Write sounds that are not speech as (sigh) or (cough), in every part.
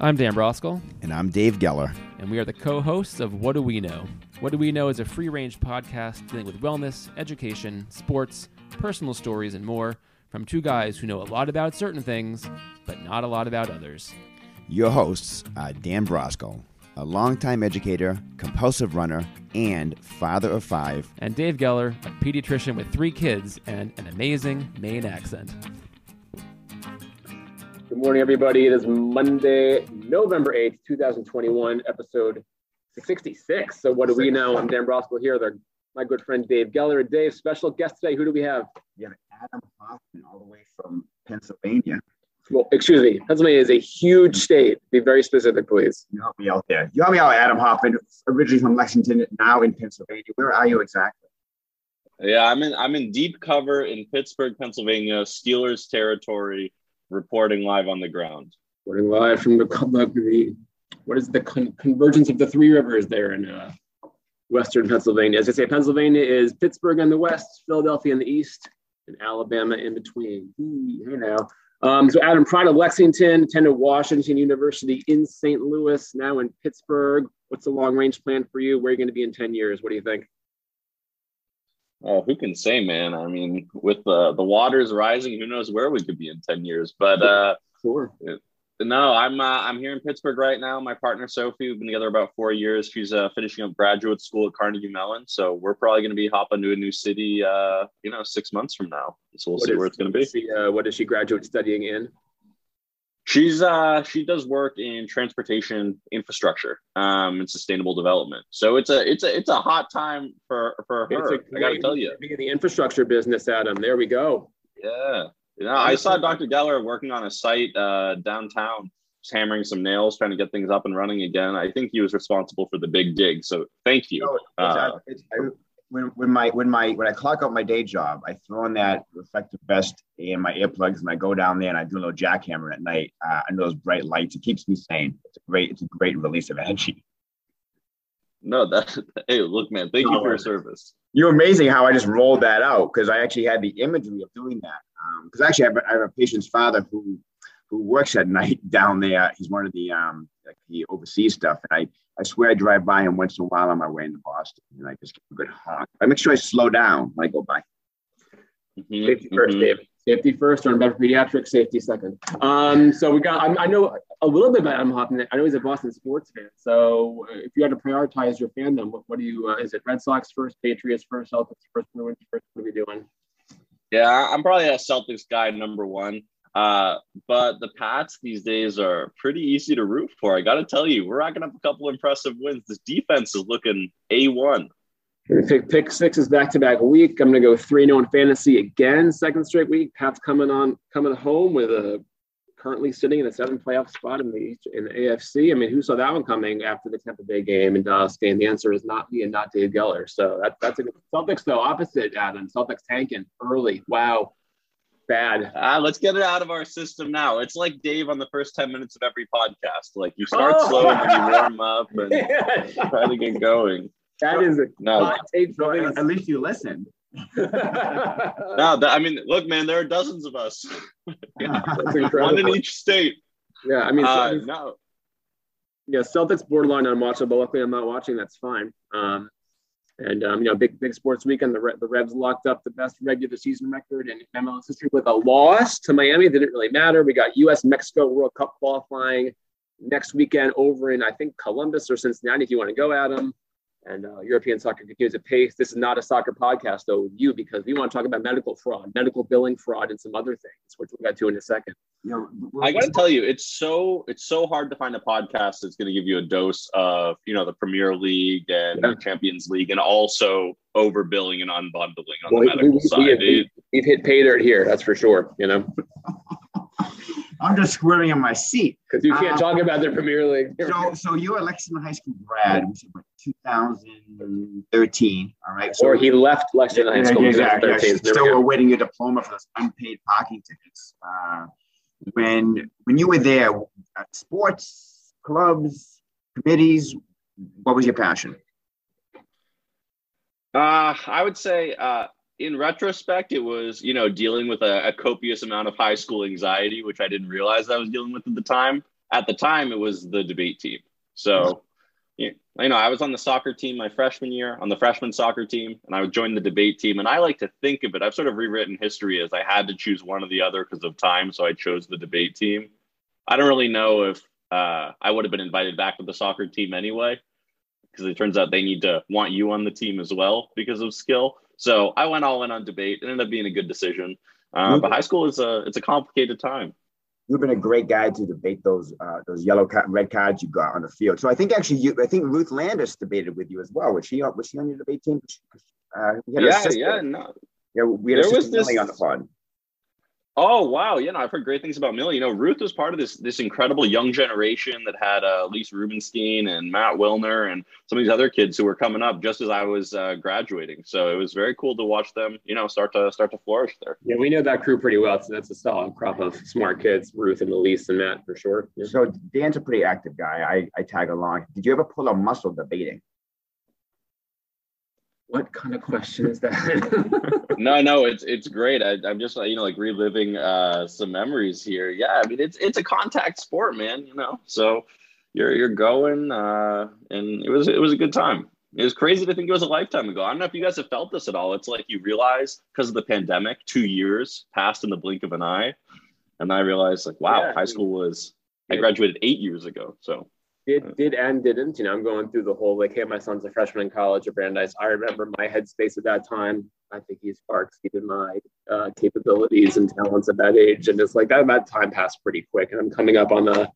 I'm Dan Broskell, And I'm Dave Geller. and we are the co hosts of What Do We Know? What Do We Know is a free range podcast dealing with wellness, education, sports, personal stories, and more from two guys who know a lot about certain things, but not a lot about others. Your hosts are Dan Brosco, a longtime educator, compulsive runner, and father of five. And Dave Geller, a pediatrician with three kids and an amazing Maine accent. Good morning, everybody. It is Monday, November 8th, 2021, episode 66. So, what do we know? I'm Dan Broskell here. They're my good friend Dave Geller. Dave, special guest today. Who do we have? You have Adam Hoffman all the way from Pennsylvania. Well, excuse me. Pennsylvania is a huge state. Be very specific, please. You help me out there. You help me out, Adam Hoffman, originally from Lexington, now in Pennsylvania. Where are you exactly? Yeah, I'm in I'm in deep cover in Pittsburgh, Pennsylvania, Steelers territory, reporting live on the ground. Reporting live from the, the what is the con- convergence of the three rivers there in uh, western Pennsylvania. As I say, Pennsylvania is Pittsburgh on the west, Philadelphia in the east, and Alabama in between. Hey now. Um, so Adam, proud of Lexington, attended Washington University in St. Louis, now in Pittsburgh. What's the long range plan for you? Where are you going to be in 10 years? What do you think? Oh, who can say, man? I mean, with the the waters rising, who knows where we could be in ten years? But uh, Sure. no, I'm uh, I'm here in Pittsburgh right now. My partner Sophie, we've been together about four years. She's uh, finishing up graduate school at Carnegie Mellon, so we're probably going to be hopping to a new city, uh, you know, six months from now. So we'll What see is- where it's going to be. She, uh, what is she graduate studying in? She's uh she does work in transportation infrastructure um and sustainable development. So it's a it's a it's a hot time for for her. I gotta great- tell you. In the infrastructure business, Adam. There we go. Yeah. You know, I saw Dr. Geller working on a site uh downtown, just hammering some nails, trying to get things up and running again. I think he was responsible for the big dig. So thank you. No, it's, Uh, it's, when, when my when my when I clock out my day job, I throw in that reflective vest and my earplugs, and I go down there and I do a little jackhammer at night uh, under those bright lights. It keeps me sane. It's a great it's a great release of energy. No, that (laughs) hey, look, man, thank you for your service. You're amazing how I just rolled that out because I actually had the imagery of doing that. Because actually, I have, I have a patient's father who who works at (laughs) night down there. He's one of the um like he oversees stuff, and I I swear I drive by him once in a while on my way into Boston, and I just give a good honk. I make sure I slow down when I go by. Mhm, Safety first, mhm. Dave. Safety first, or better pediatrics, safety second. Um, so we got. I, I know a little bit about Adam Hoffman. I know he's a Boston sports fan. So uh, if you had to prioritize your fandom, what, what do you? Uh, is it Red Sox first, Patriots first, Celtics first, Bruins first? What are we doing? Yeah, I'm probably a Celtics guy number one. Uh, but the Pats these days are pretty easy to root for. I got to tell you, we're racking up a couple impressive wins. This defense is looking a1. Pick, pick six is back to back week. I'm going to go three no in fantasy again, second straight week. Pat's coming on, coming home with a currently sitting in a seven playoff spot in the in the AFC. I mean, who saw that one coming after the Tampa Bay game and Dallas game? The answer is not me and not Dave Geller. So that, that's a good Celtics though. Opposite Adam, Celtics tanking early. Wow, bad. Ah, let's get it out of our system now. It's like Dave on the first 10 minutes of every podcast. Like you start Oh. slow and you warm up and (laughs) try to get going. that is a No, hot So at, at least you listen. (laughs) no, that, I mean, look, man, there are dozens of us, (laughs) That's one in each state. Yeah, I mean, Uh, so- no, yeah, Celtics borderline unwatchable. Luckily, I'm not watching. That's fine. Um, and um, you know, big big sports weekend. The the Revs locked up the best regular season record in MLS history with a loss to Miami. It didn't really matter. We got U.S. Mexico World Cup qualifying next weekend over in I think Columbus or Cincinnati. If you want to go, Adam. And uh, European soccer continues at pace. This is not a soccer podcast though with you because we want to talk about medical fraud, medical billing fraud, and some other things, which we'll get to in a second. You know, I got to tell you, it's so it's so hard to find a podcast that's going to give you a dose of you know the Premier League and Yeah. the Champions League, and also overbilling and unbundling on Well, the medical we- side. we- It- We've hit pay dirt here, that's for sure. You know. (laughs) I'm just squirming in my seat. Because you can't Uh, talk about the Premier League. (laughs) So, so you're a Lexington High School grad, which is what, 2013, all right? So, or he left Lexington High School in exactly. 2013. There Still we go. awaiting your diploma for those unpaid parking tickets. Uh, when when you were there, sports clubs, committees, what was your passion? Uh, I would say, uh, in retrospect, it was you know dealing with a, a copious amount of high school anxiety, which I didn't realize I was dealing with at the time. at the time it was the debate team. So, you know, I was on the soccer team my freshman year on the freshman soccer team, and I would join the debate team. And I like to think of it, I've sort of rewritten history as I had to choose one or the other because of time. So I chose the debate team. I don't really know if uh, I would have been invited back to the soccer team anyway, because it turns out they need to want you on the team as well because of skill. So I went all in on debate. It ended up being a good decision. Uh, but high school is a it's a complicated time you've been a great guy to debate those uh, those yellow card, red cards you got on the field. So I think actually you, I think Ruth Landis debated with you as well. Was she was she on your debate team? Uh, yeah, yeah, no. Yeah, we had there was this, on the pod. Oh wow, you know I've heard great things about Millie. You know, Ruth was part of this this incredible young generation that had uh, Lise Rubenstein and Matt Wilner and some of these other kids who were coming up just as I was uh, graduating. So it was very cool to watch them, you know, start to start to flourish there. Yeah, we know that crew pretty well. So that's a solid crop of smart kids, Ruth and Elise and Matt for sure. Yeah. So Dan's a pretty active guy. I, I tag along. Did you ever pull a muscle debating? What kind of question is that? (laughs) no, no, it's it's great. I, am just you know like reliving uh, some memories here. Yeah, I mean it's it's a contact sport, man. You know, so you're you're going, uh, and it was it was a good time. It was crazy to think it was a lifetime ago. I don't know if you guys have felt this at all. It's like you realize because of the pandemic, two years passed in the blink of an eye, and I realized like, wow, yeah, high school was. I graduated eight years ago, so did did and didn't. You know, I'm going through the whole like, hey, my son's a freshman in college at Brandeis. I remember my headspace at that time. I think he's far exceeded my uh, capabilities and talents at that age, and it's like that that time passed pretty quick. And I'm coming up on the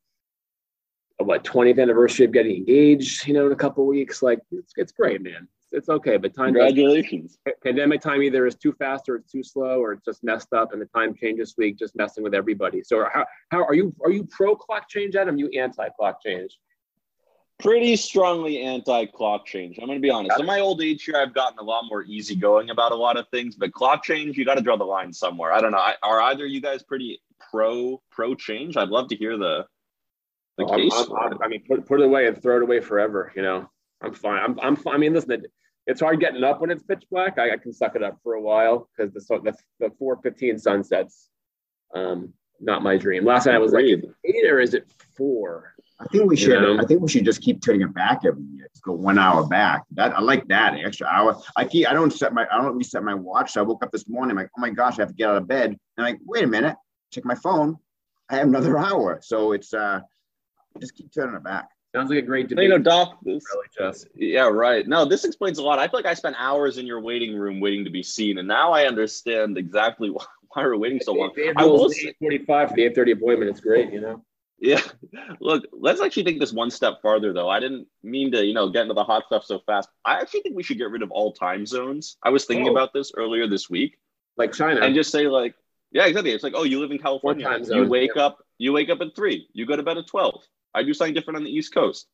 what 20th anniversary of getting engaged. You know, in a couple weeks. Like it's it's great, man. It's, okay, but time. Congratulations. Pandemic time either is too fast or it's too slow or it's just messed up, and the time change this week just messing with everybody. So how how are you are you pro clock change, Adam? You anti clock change? Pretty strongly anti-clock change. I'm going to be honest. In my old age here, I've gotten a lot more easygoing about a lot of things, but clock change, you got to draw the line somewhere. I don't know. Are either you guys pretty pro pro change? I'd love to hear the the oh, case. I'm, I'm, i mean, put, put it away and throw it away forever. You know, I'm fine. I'm I'm fine. I mean, listen, it's hard getting up when it's pitch black. I, I can suck it up for a while because the the, the 4:15 sunsets. Um, not my dream. Last night I was like, eight or is it four? I think we should. I think we should just keep turning it back every year. Just go one hour back. That I like that extra hour. I keep. I don't set my. I don't reset my watch. So I woke up this morning. I'm like, oh my gosh, I have to get out of bed. And I'm like, wait a minute. Check my phone. I have another hour. So it's uh, just keep turning it back. Sounds like a great debate. You know, Doc. This, really just. Yeah, right. No, this explains a lot. I feel like I spent hours in your waiting room waiting to be seen, and now I understand exactly why, (laughs) why we're waiting so long. I will. Eight forty-five for the eight thirty appointment. It's great. You know. Yeah. (laughs) Look, let's actually take this one step farther though. I didn't mean to, you know, get into the hot stuff so fast. I actually think we should get rid of all time zones. I was thinking oh. about this earlier this week. Like China. And just say like, yeah, exactly. It's like, oh, you live in California. You wake yeah. up, you wake up at three, you go to bed at 12. I do something different on the East Coast.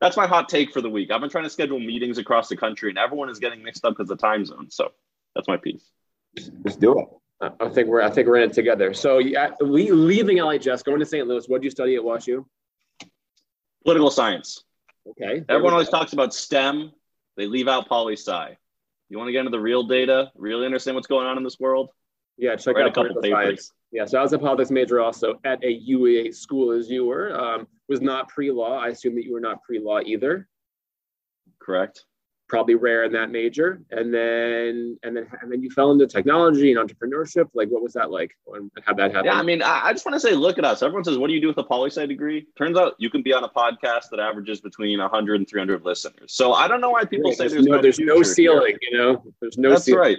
That's my hot take for the week. I've been trying to schedule meetings across the country and everyone is getting mixed up because of time zones. So that's my piece. Just do it. I think we're I think we're in it together. So yeah, leaving LHS, going to St. Louis. What did you study at WashU? Political science. Okay. Everyone always talks about STEM. They leave out poli sci. You want to get into the real data, really understand what's going on in this world? Yeah, check Write out a couple papers. Science. Yeah, so I was a politics major also at a UAA school as you were. Um, was not pre-law. I assume that you were not pre-law either. Correct probably rare in that major. And then and then and then you fell into technology and entrepreneurship. Like what was that like? And how that happened? Yeah i mean i, just want to say look at us everyone says what do you do with a poli sci degree? Turns out you can be on a podcast that averages between 100 and 300 listeners. So i don't know why people say there's, no, there's no ceiling here. you know? There's no that's ceiling. right.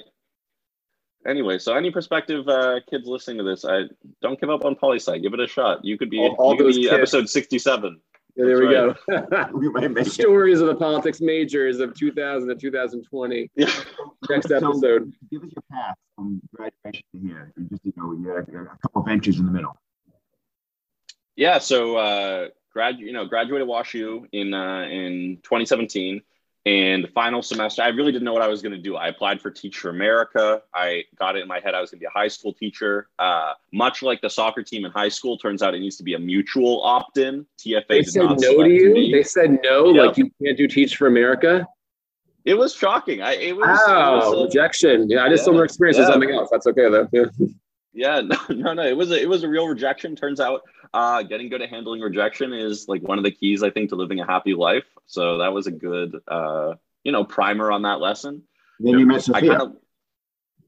Anyway so any prospective uh, kids listening to this i don't give up on poli sci. Give it a shot. You could be, all, all you could be episode 67 yeah, there That's we go. (laughs) Stories of the politics majors of 2000 to 2020. Yeah. Next episode. So give us your path from graduation to here. You just you know you had a couple of benches in the middle. Yeah. So uh, grad, you know, graduated WashU in uh, in 2017 and the final semester i really didn't know what i was going to do i applied for teach for america i got it in my head i was going to be a high school teacher uh, much like the soccer team in high school turns out it needs to be a mutual opt-in tfa they said no to you me. they said no like you can't do teach for america it was shocking i it was, wow it was, uh, rejection yeah i just yeah. similar experience yeah. with something else that's okay though (laughs) yeah. Yeah, (laughs) no, no, no. It was a, it was a real rejection. Turns out, uh, getting good at handling rejection is like one of the keys, I think, to living a happy life. So that was a good, uh, you know, primer on that lesson. Then you met I Sophia. kind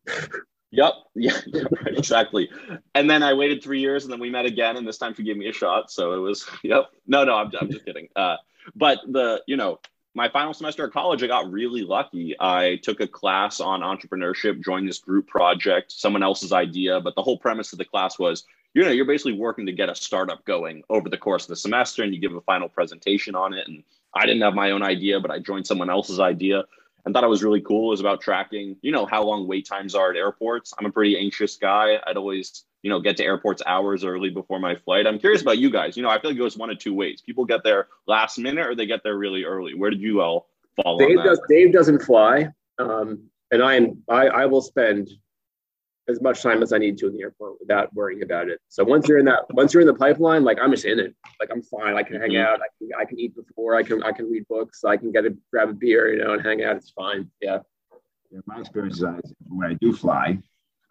of. (laughs) Yep. Yeah. (laughs) yeah, Right. Exactly. And then I waited three years, and then we met again, and this time she gave me a shot. So it was. (laughs) Yep. No, no. I'm, I'm just kidding. Uh, but the you know my final semester of college, I got really lucky. I took a class on entrepreneurship, joined this group project, someone else's idea, but the whole premise of the class was, you know, you're basically working to get a startup going over the course of the semester, and you give a final presentation on it. And I didn't have my own idea, but I joined someone else's idea and thought it was really cool. It was about tracking, you know, how long wait times are at airports. I'm a pretty anxious guy. I'd always, you know, get to airports hours early before my flight. I'm curious about you guys. You know, I feel like it goes one of two ways. People get there last minute or they get there really early. Where did you all fall Dave does. Dave doesn't fly, um, and I am. I, I will spend as much time as I need to in the airport without worrying about it. So once you're in that, once you're in the pipeline, like I'm just in it. Like I'm fine. I can hang Mhm. out. I can. I can eat before. I can. I can read books. I can get a grab a beer, you know, and hang out. It's fine. Yeah. Yeah, my experience is that when I do fly,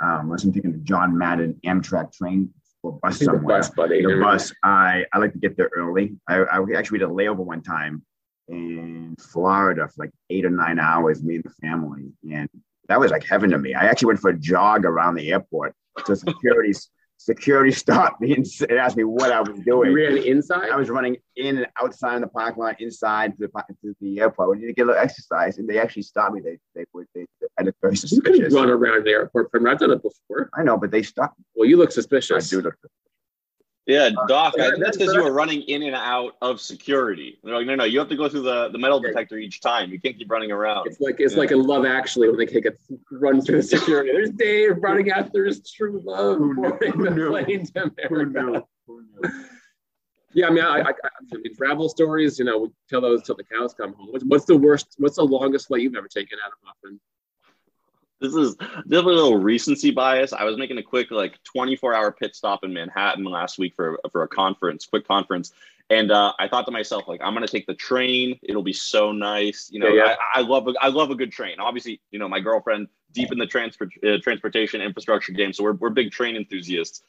um, unless I'm taking the John Madden Amtrak train or bus (laughs) The somewhere, bus, buddy. the bus, I, I like to get there early. I, I actually did a layover one time in Florida for like eight or nine hours, me and the family. And that was like heaven to me. I actually went for a jog around the airport. So security, (laughs) security stopped me (laughs) and asked me what I was You doing. ran inside. I was running in and outside in the parking lot, inside to the, to the airport. We need to get a little exercise. And they actually stopped me. They, they were, they, I looked very you suspicious. can run around the airport. From I've done it before. I know, but they stopped. Well, you look suspicious. I do look. Yeah, uh, Doc, yeah, I think that's that's- because you were running in and out of security. They're like, no, no, you have to go through the, the metal detector each time. You can't keep running around. It's like it's Yeah. like in Love Actually when they take a run through the security. There's Dave running after his true love, boarding the plane to America. Who knew? Yeah, I mean, I, I, I, I mean, travel stories. You know, we tell those till the cows come home. What's, what's the worst? What's the longest flight you've ever taken out of Muffin? This is is a little recency bias. I was making a quick like 24 hour pit stop in Manhattan last week for for a conference, quick conference, and uh, I thought to myself like I'm gonna take the train. It'll be so nice. You know, Yeah, yeah. I, I love a, I love a good train. Obviously, you know my girlfriend deep in the transport uh, transportation infrastructure game, so we're we're big train enthusiasts.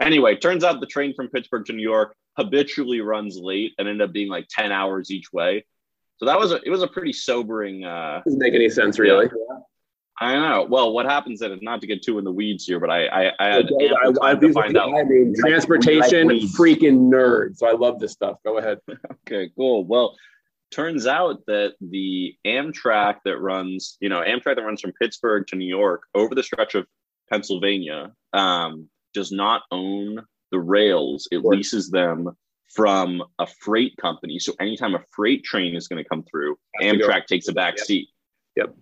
Anyway, turns out the train from Pittsburgh to New York habitually runs late and ended up being like 10 hours each way. So that was a, it was a pretty sobering uh, Doesn't make any sense, really. I know. Well, what happens then is not to get too in the weeds here, but I I, I had I, I, to find out. I mean, transportation, We like freaking nerd. So I love this stuff. Go ahead. (laughs) Okay, cool. Well, turns out that the Amtrak that runs, you know, Amtrak that runs from Pittsburgh to New York over the stretch of Pennsylvania um, does not own the rails. It leases them from a freight company. So anytime a freight train is going to come through, Has. Amtrak takes a back Yep. seat. Yep.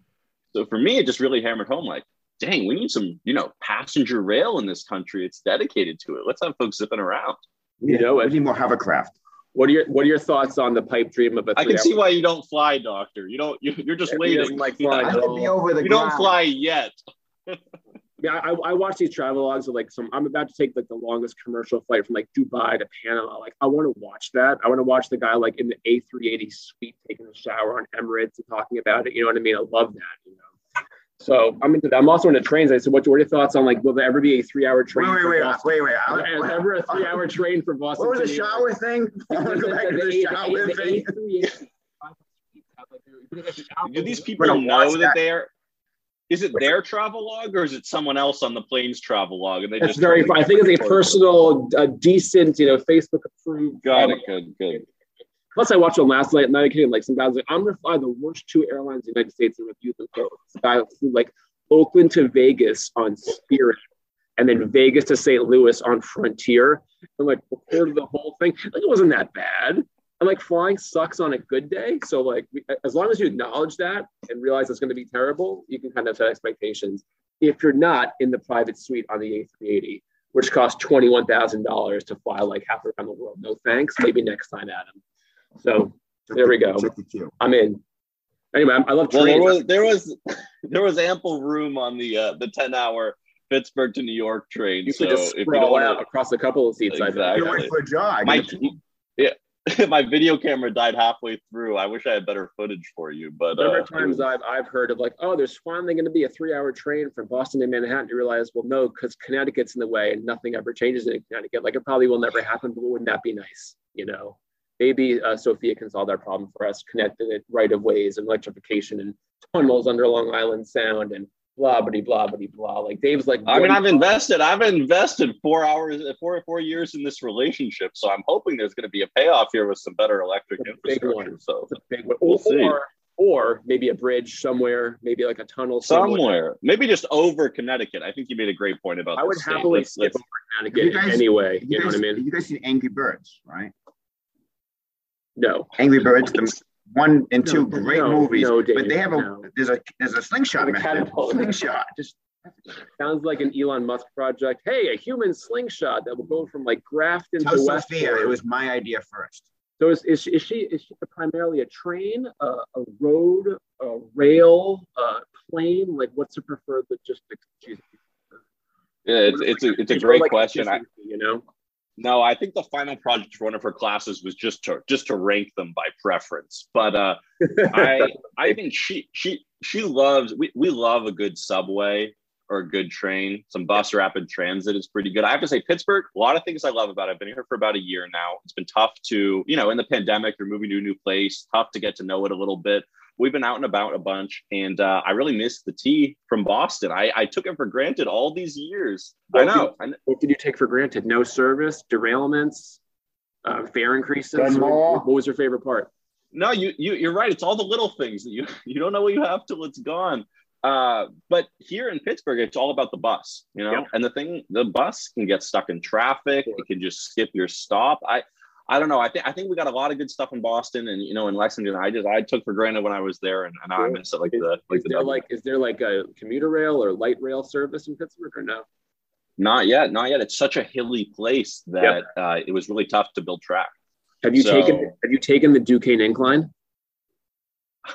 So for me, it just really hammered home like, dang, we need some, you know, passenger rail in this country. It's dedicated to it. Let's have folks zipping around. You know, we need more hovercraft. what are your what are your thoughts on the pipe dream of a I can see three-hour- why you don't fly, doctor. You don't. You, (laughs) you're just He waiting. doesn't like (laughs) Yeah, flying. I at like be over the you don't fly yet. (laughs) Yeah, I, I watch these travel logs of like some. I'm about to take like the longest commercial flight from like Dubai to Panama. Like, I want to watch that. I want to watch the guy like in the A380 suite taking a shower on Emirates and talking about it. You know what I mean? I love that. You know. So I'm into that. I'm also into trains. I said, what, what are your thoughts on like, will there ever be a three-hour train? wait, from wait, Boston? wait, wait. Will there ever a three-hour train from Boston? What was the shower thing? I want to go back to the shower thing. (laughs) Do these people know that, that. they're? Is it their travel log or is it someone else on the plane's travel log? And they That's just very. I think it's a personal, uh, decent, you know, Facebook approved. Got it. Good. Good. Plus, I watched them last night. Not kidding. Like some guys, like I'm gonna fly the worst two airlines in the United States and review them both. Guy flew like Oakland to Vegas on Spirit, and then Vegas to St. Louis on Frontier. And like recorded the whole thing. Like it wasn't that bad. And like flying sucks on a good day. So like we- as long as you acknowledge that and realize it's going to be terrible, you can kind of set expectations. If you're not in the private suite on the A380, which costs twenty one thousand dollars to fly like half around the world, no thanks. Maybe next time, Adam. So There we go. Check the queue. I'm in. Anyway, I'm- love Well, trains. there was there was (laughs) there was ample room on the uh, the ten hour Pittsburgh to New York train. you so could just if you sprawl don't out want across a couple of seats. I Exactly. You're went for a jog. My, yeah, (laughs) my video camera died halfway through. I wish I had better footage for you, but There uh, are times I've, I've heard of like, oh, there's finally going to be a three hour train from Boston to Manhattan. You realize, well, no, because Connecticut's in the way and nothing ever changes in Connecticut. Like it probably will never happen, but wouldn't that be nice? You know, maybe uh, Sophia can solve that problem for us, connected it right of ways and electrification and tunnels under Long Island Sound and blah, blah, blah, blah, blah. Like Dave's like, I mean, I've invested. I've invested four hours, four four years in this relationship, so I'm hoping there's going to be a payoff here with some better electric A big infrastructure. one. So It's a big one. We'll or, see. or, or maybe a bridge somewhere, maybe like a tunnel somewhere. somewhere, maybe just over Connecticut. I think you made a great point about. I would this state. happily Let's- skip let's- over Connecticut You guys- anyway. You You know guys, what I mean? You guys seen Angry Birds, right? No. Angry Birds, the one and two great no, movies, no, but they have a no. there's a there's a slingshot The method. catapult. Slingshot, (laughs) just Sounds like an Elon Musk project. Hey, a human slingshot that will go from like Grafton tell to Sophia Westport. it was my idea first. So is, is, is she is she primarily a train, a, a road, a rail, a plane? Like, what's her preferred logistics? Yeah, it's it's a it's a great like question. I, you know, no, I think the final project for one of her classes was just to just to rank them by preference. But uh, (laughs) I I think she she she loves we, we love a good subway or a good train. Some bus rapid transit is pretty good. I have to say Pittsburgh, a lot of things I love about it. I've been here for about a year now. It's been tough to, you know, in the pandemic, you're moving to a new place, tough to get to know it a little bit. We've been out and about a bunch, and uh, I really miss the T from Boston. I, I took it for granted all these years. I know. I know. what did you take for granted? No service, derailments, uh, fare increases. What, what was your favorite part? No, you you you're right. It's all the little things that you (laughs) you don't know what you have till it's gone. Uh, but here in Pittsburgh, it's all about the bus, you know. Yep. And the thing, the bus can get stuck in traffic. Sure. It can just skip your stop. I I don't know. I think I think we got a lot of good stuff in Boston and you know in Lexington. I just I took for granted when I was there, and, and I miss it like Is, the like is the there like is there like a commuter rail or light rail service in Pittsburgh or no? not yet, not yet. It's such a hilly place that uh, it was really tough to build track. Have you So- taken Have you taken the Duquesne incline?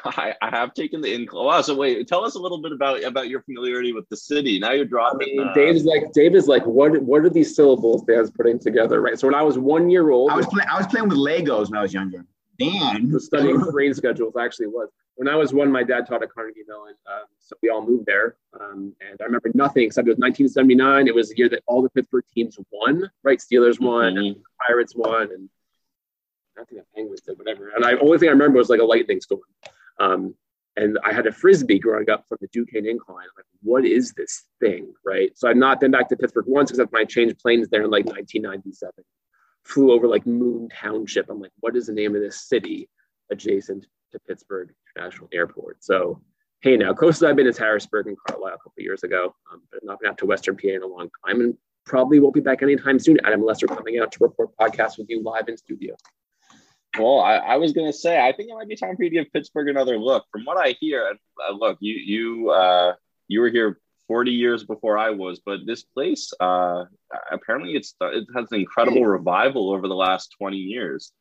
I, I have taken the incline. Wow. So wait, tell us a little bit about about your familiarity with the city. Now you're I dropping. mean, uh, Dave's like Dave is like, what what are these syllables Dan's putting together? Right. So when I was one year old, I was playing I was playing with Legos when I was younger. Dan was studying brain schedules actually was when I was one, my dad taught at Carnegie Mellon. Um, so we all moved there. Um, and I remember nothing except it was 1979. It was the year that all the Pittsburgh teams won, right? Steelers won, Mhm. and Pirates won, and I think the Penguins did, whatever. And I only thing I remember was like a lightning storm. Um, and I had a frisbee growing up from the Duquesne Incline. Like, what is this thing, right? So I've not been back to Pittsburgh once except I changed planes there in like 1997. Flew over like Moon Township. I'm like, what is the name of this city adjacent to Pittsburgh International Airport? So, hey, now closest I've been is Harrisburg and Carlisle a couple years ago, um, but I've not been out to Western PA in a long time, and probably won't be back anytime soon. Adam Lesser coming out to report podcasts with you live in studio. Well, I, I was gonna say I think it might be time for you to give Pittsburgh another look. From what I hear, uh, look, you you uh, you were here 40 years before I was, but this place uh, apparently it's it has an incredible revival over the last 20 years,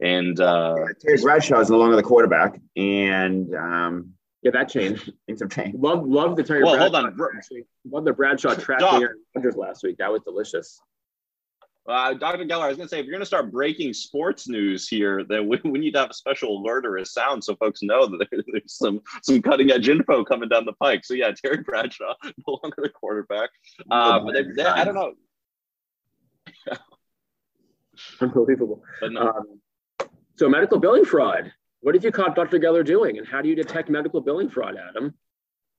and uh, Terry Bradshaw is no longer the quarterback, and um, Yeah, that changed. (laughs) things have changed. Love, love the Terry Well, hold on. Actually, love the Bradshaw Doc. trashing Aaron Rodgers last week. That was delicious. Uh, Dr. Geller, I was gonna say if you're gonna start breaking sports news here, then we, (laughs) we need to have a special alert or a sound so folks know that there, there's some some cutting edge info coming down the pike. So yeah, (laughs) Terry Bradshaw no longer the quarterback. Uh, but they, they, I don't know. (laughs) Unbelievable. But no, Um, so medical billing fraud. What have you caught Dr. Geller doing, and how do you detect medical billing fraud, Adam?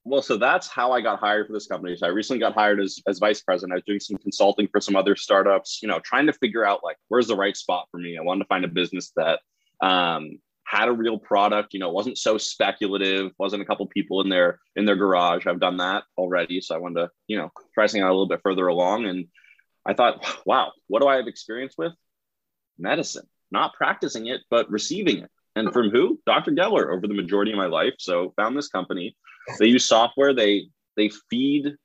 Well, so that's how I got hired for this company. So I recently got hired as, as vice president. I was doing some consulting for some other startups, you know, trying to figure out like where's the right spot for me. I wanted to find a business that um, had a real product, you know, wasn't so speculative, wasn't a couple people in their in their garage. I've done that already. So I wanted to, you know, try something out a little bit further along. And I thought, wow, what do I have experience with? Medicine, not practicing it, but receiving it. And from who? Dr. Geller over the majority of my life. So found this company they use software they they feed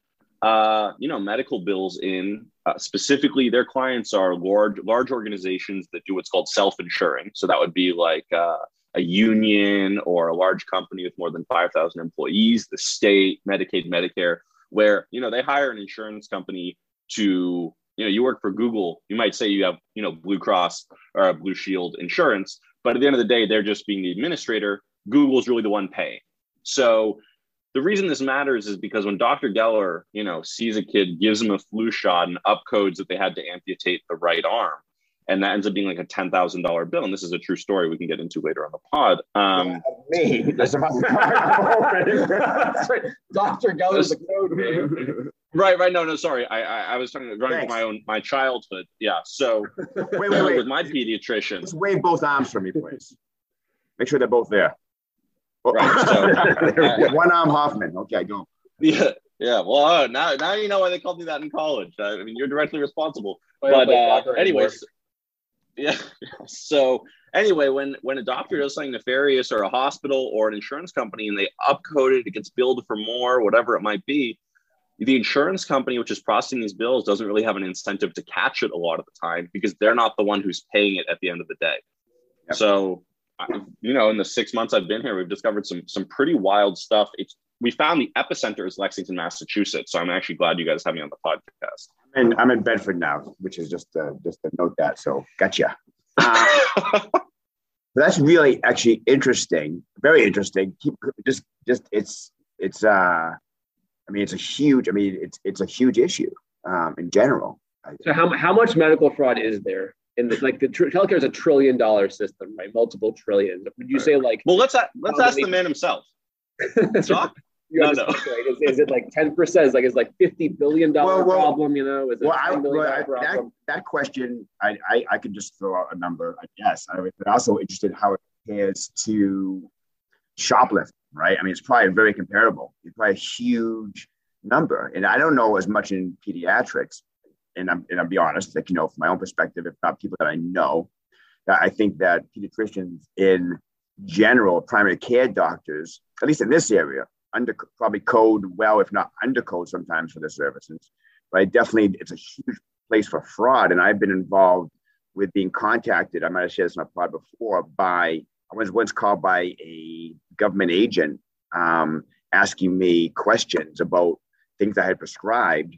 uh, you know medical bills in uh, specifically their clients are large large organizations that do what's called self-insuring so that would be like uh, a union or a large company with more than 5000 employees the state medicaid medicare where you know they hire an insurance company to you know, you work for Google, you might say you have, you know, Blue Cross or Blue Shield insurance, but at the end of the day, they're just being the administrator. Google's really the one paying. So the reason this matters is because when Dr. Geller, you know, sees a kid, gives him a flu shot and upcodes that they had to amputate the right arm, and that ends up being like a ten thousand dollar bill. And this is a true story we can get into later on the pod. Um, Me, that's about That's right. Dr. Geller's a code name. right, right. No, no, sorry. I, I, I was talking running Thanks. my own my childhood. Yeah. So (laughs) wait, wait, (laughs) wait. with my pediatrician, Just wave both arms for me, please. Make sure they're both there. Right, so- (laughs) One arm Hoffman. Okay, go. yeah, yeah. Well, uh, now now you know why they called me that in college. I mean, you're directly responsible. I but play uh, anyways, yeah. (laughs) So anyway, when when a doctor does something nefarious or a hospital or an insurance company and they upcode it, it gets billed for more, whatever it might be. The insurance company, which is processing these bills, doesn't really have an incentive to catch it a lot of the time because they're not the one who's paying it at the end of the day. Yep. So, I- you know, in the six months I've been here, we've discovered some some pretty wild stuff. It's we found the epicenter is Lexington, Massachusetts. So I'm actually glad you guys have me on the podcast. And I'm in Bedford now, which is just uh, just to note that. So gotcha. Uh, (laughs) but that's really actually interesting, very interesting. Keep just just it's it's uh, I mean it's a huge. I mean it's it's a huge issue um, in general. So how, how much medical fraud is there in the like the tr- healthcare is a trillion dollar system, right? Multiple trillion. Would you say like well, let's let's ask the man himself. (laughs) Doc? you No, no. Is, is it like ten percent? Is like is like fifty billion dollar Well, well- problem? You know, is it Well, I, well billion I, that, that question, I, I, I could just throw out a number, I guess. I was also interested how it compares to shoplifting, right? I mean, it's probably very comparable. It's probably a huge number. And I don't know as much in pediatrics. And I'm, and I'll be honest, like, you know, from my own perspective, if not people that I know, that I think that pediatricians in general, primary care doctors, at least in this area, under probably code well, if not undercode sometimes for their services right? Definitely, it's a huge place for fraud. And I've been involved with being contacted. I might have shared this on a pod before by I was once called by a government agent um, asking me questions about things I had prescribed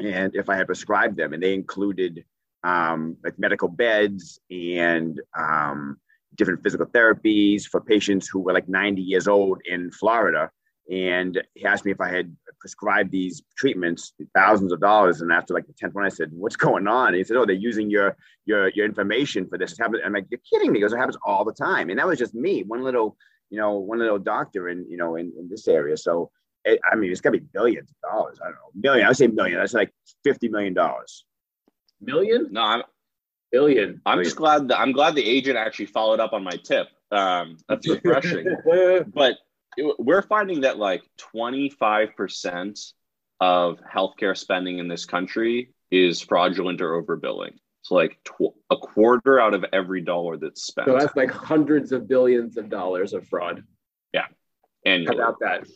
and if I had prescribed them, and they included um, like medical beds and um, different physical therapies for patients who were like 90 years old in Florida. And he asked me if I had prescribed these treatments, thousands of dollars. And after like the 10th one, I said, what's going on? And he said, oh, they're using your, your, your information for this. It happens. I'm like, you're kidding me. Goes, it happens all the time. And that was just me, one little, you know, one little doctor in, you know, in, in this area. So, it, I mean, it's gotta be billions of dollars. I don't know, million. I would say million. That's like $50 million. Million, No, I'm billion. I'm just glad that I'm glad the agent actually followed up on my tip. Um, that's refreshing. (laughs) but it- we're finding that like 25% of healthcare spending in this country is fraudulent or overbilling. So like tw- a quarter out of every dollar that's spent so that's like hundreds of billions of dollars of fraud. Yeah. annually. about that?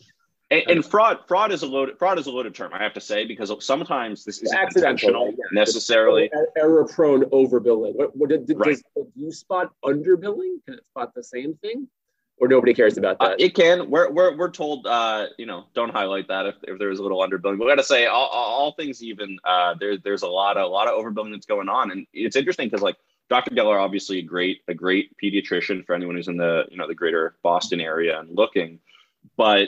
And, and fraud, fraud is a loaded fraud is a loaded term. I have to say because sometimes this isn't Accidental. Yeah. necessarily. Error prone overbilling. What, what did, did, Right. does, do you spot underbilling? Can it spot the same thing? Or nobody cares about Uh, that? it can. We're, we're, we're told, uh, you know, don't highlight that if, if there's a little underbilling. We got to say all, all, all things even. Uh, there, there's a lot of a lot of overbilling that's going on, and it's interesting because like Dr. Geller, obviously a great a great pediatrician for anyone who's in the you know the greater Boston area and looking, but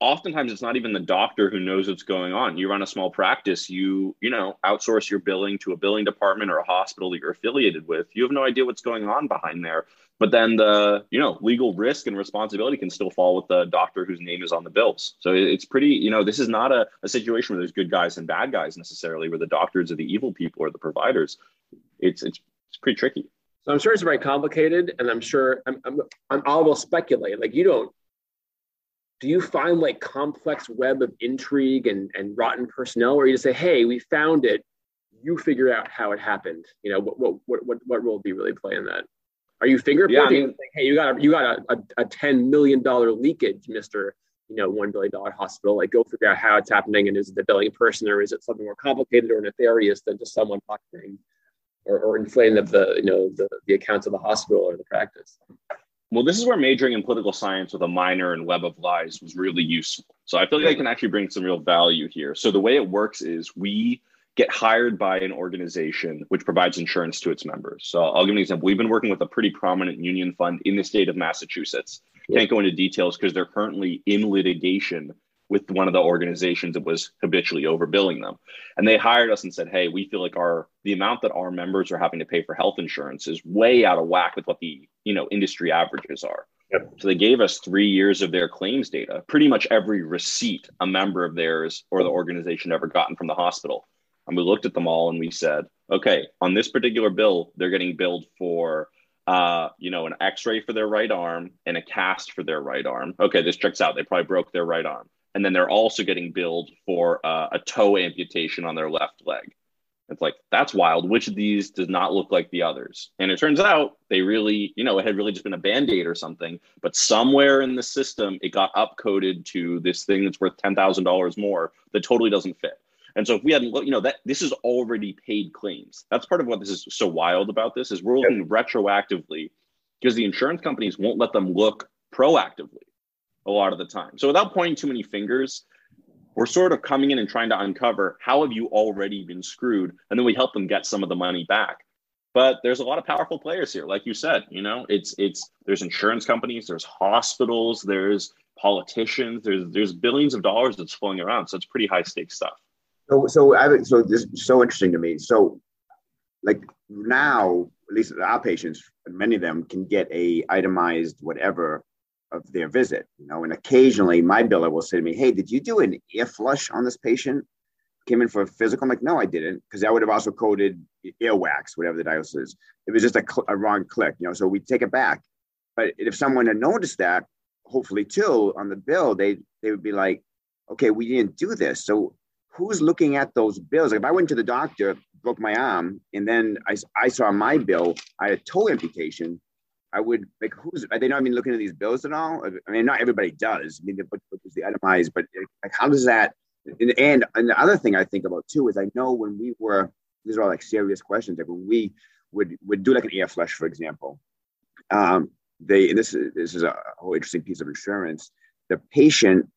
oftentimes it's not even the doctor who knows what's going on. You run a small practice, you you know outsource your billing to a billing department or a hospital that you're affiliated with. You have no idea what's going on behind there. But then the you know legal risk and responsibility can still fall with the doctor whose name is on the bills. So it's pretty you know this is not a, a situation where there's good guys and bad guys necessarily, where the doctors are the evil people or the providers. It's it's it's pretty tricky. So I'm sure it's very complicated, and I'm sure I'm I'm, I'm I will speculate. Like you don't. Do you find like complex web of intrigue and and rotten personnel, or you just say, "Hey, we found it. You figure out how it happened." You know, what what what what, what role do you really play in that? Are you fingerprinting? Yeah, I mean- hey, you got a, you got a, a, a ten million dollar leakage, Mister. You know, one billion dollar hospital. Like, go figure out how it's happening, and is it the billing person, or is it something more complicated or nefarious than just someone pocketing or, or inflating the, the you know the, the accounts of the hospital or the practice. Well, this is where majoring in political science with a minor in Web of Lies was really useful. So I feel like I can actually bring some real value here. So the way it works is we get hired by an organization which provides insurance to its members. So I'll give an example. We've been working with a pretty prominent union fund in the state of Massachusetts. Can't go into details because they're currently in litigation with one of the organizations that was habitually overbilling them. And they hired us and said, "Hey, we feel like our the amount that our members are having to pay for health insurance is way out of whack with what the, you know, industry averages are." Yep. So they gave us 3 years of their claims data, pretty much every receipt a member of theirs or the organization ever gotten from the hospital. And we looked at them all and we said, "Okay, on this particular bill, they're getting billed for uh, you know, an x-ray for their right arm and a cast for their right arm. Okay, this checks out. They probably broke their right arm and then they're also getting billed for uh, a toe amputation on their left leg. It's like that's wild. Which of these does not look like the others? And it turns out they really, you know, it had really just been a band aid or something. But somewhere in the system, it got upcoded to this thing that's worth ten thousand dollars more that totally doesn't fit. And so if we hadn't looked, you know, that this is already paid claims. That's part of what this is so wild about this is we're looking retroactively because the insurance companies won't let them look proactively a lot of the time. So without pointing too many fingers, we're sort of coming in and trying to uncover how have you already been screwed, and then we help them get some of the money back. But there's a lot of powerful players here, like you said. You know, it's it's there's insurance companies, there's hospitals, there's politicians, there's there's billions of dollars that's flowing around. So it's pretty high stakes stuff. So so I so this is so interesting to me. So like now, at least our patients, many of them can get a itemized whatever of their visit. You know, and occasionally my biller will say to me, "Hey, did you do an ear flush on this patient? Came in for a physical." I'm like, "No, I didn't," because I would have also coded earwax, whatever the diagnosis is. It was just a, cl- a wrong click, you know. So we take it back. But if someone had noticed that, hopefully too, on the bill, they they would be like, "Okay, we didn't do this." So who's looking at those bills? Like if I went to the doctor, broke my arm, and then I, I saw my bill, I had a toe amputation I would like who's are they not even looking at these bills at all? I mean, not everybody does. I mean, what, was the itemized, but like how does that? And, and and the other thing I think about too is I know when we were these are all like serious questions. Like when we would would do like an ear flush, for example, um, they this is this is a whole interesting piece of insurance. The patient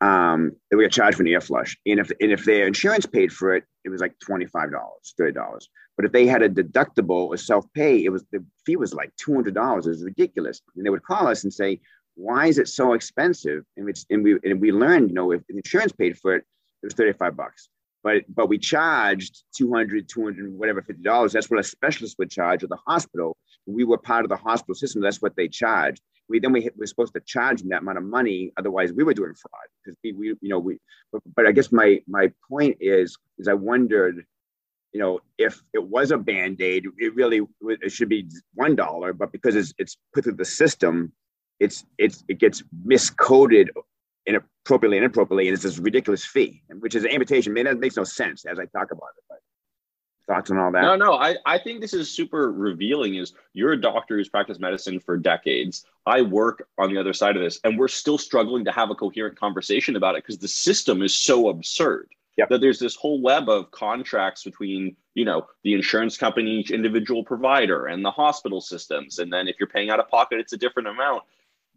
um, they would charged for an ear flush, and if and if their insurance paid for it, it was like twenty five dollars, thirty dollars. But if they had a deductible or self pay, it was the fee was like two hundred dollars. It was ridiculous. And they would call us and say, "Why is it so expensive?" And, it's, and we and we learned, you know, if insurance paid for it, it was thirty five bucks. But but we charged 200, 200, whatever, fifty dollars. That's what a specialist would charge at the hospital. We were part of the hospital system. That's what they charged. We then we, we were supposed to charge them that amount of money. Otherwise, we were doing fraud because we, we you know we. But, but I guess my my point is is I wondered you know, if it was a band aid, it really it should be one dollar, but because it's it's put through the system, it's it's it gets miscoded inappropriately and inappropriately, and it's this ridiculous fee, which is an amputation. Man, that makes no sense as I talk about it. But thoughts on all that? No, no, I, I think this is super revealing. Is you're a doctor who's practiced medicine for decades. I work on the other side of this, and we're still struggling to have a coherent conversation about it because the system is so absurd Yep. That there's this whole web of contracts between, you know, the insurance company, each individual provider, and the hospital systems. And then if you're paying out of pocket, it's a different amount.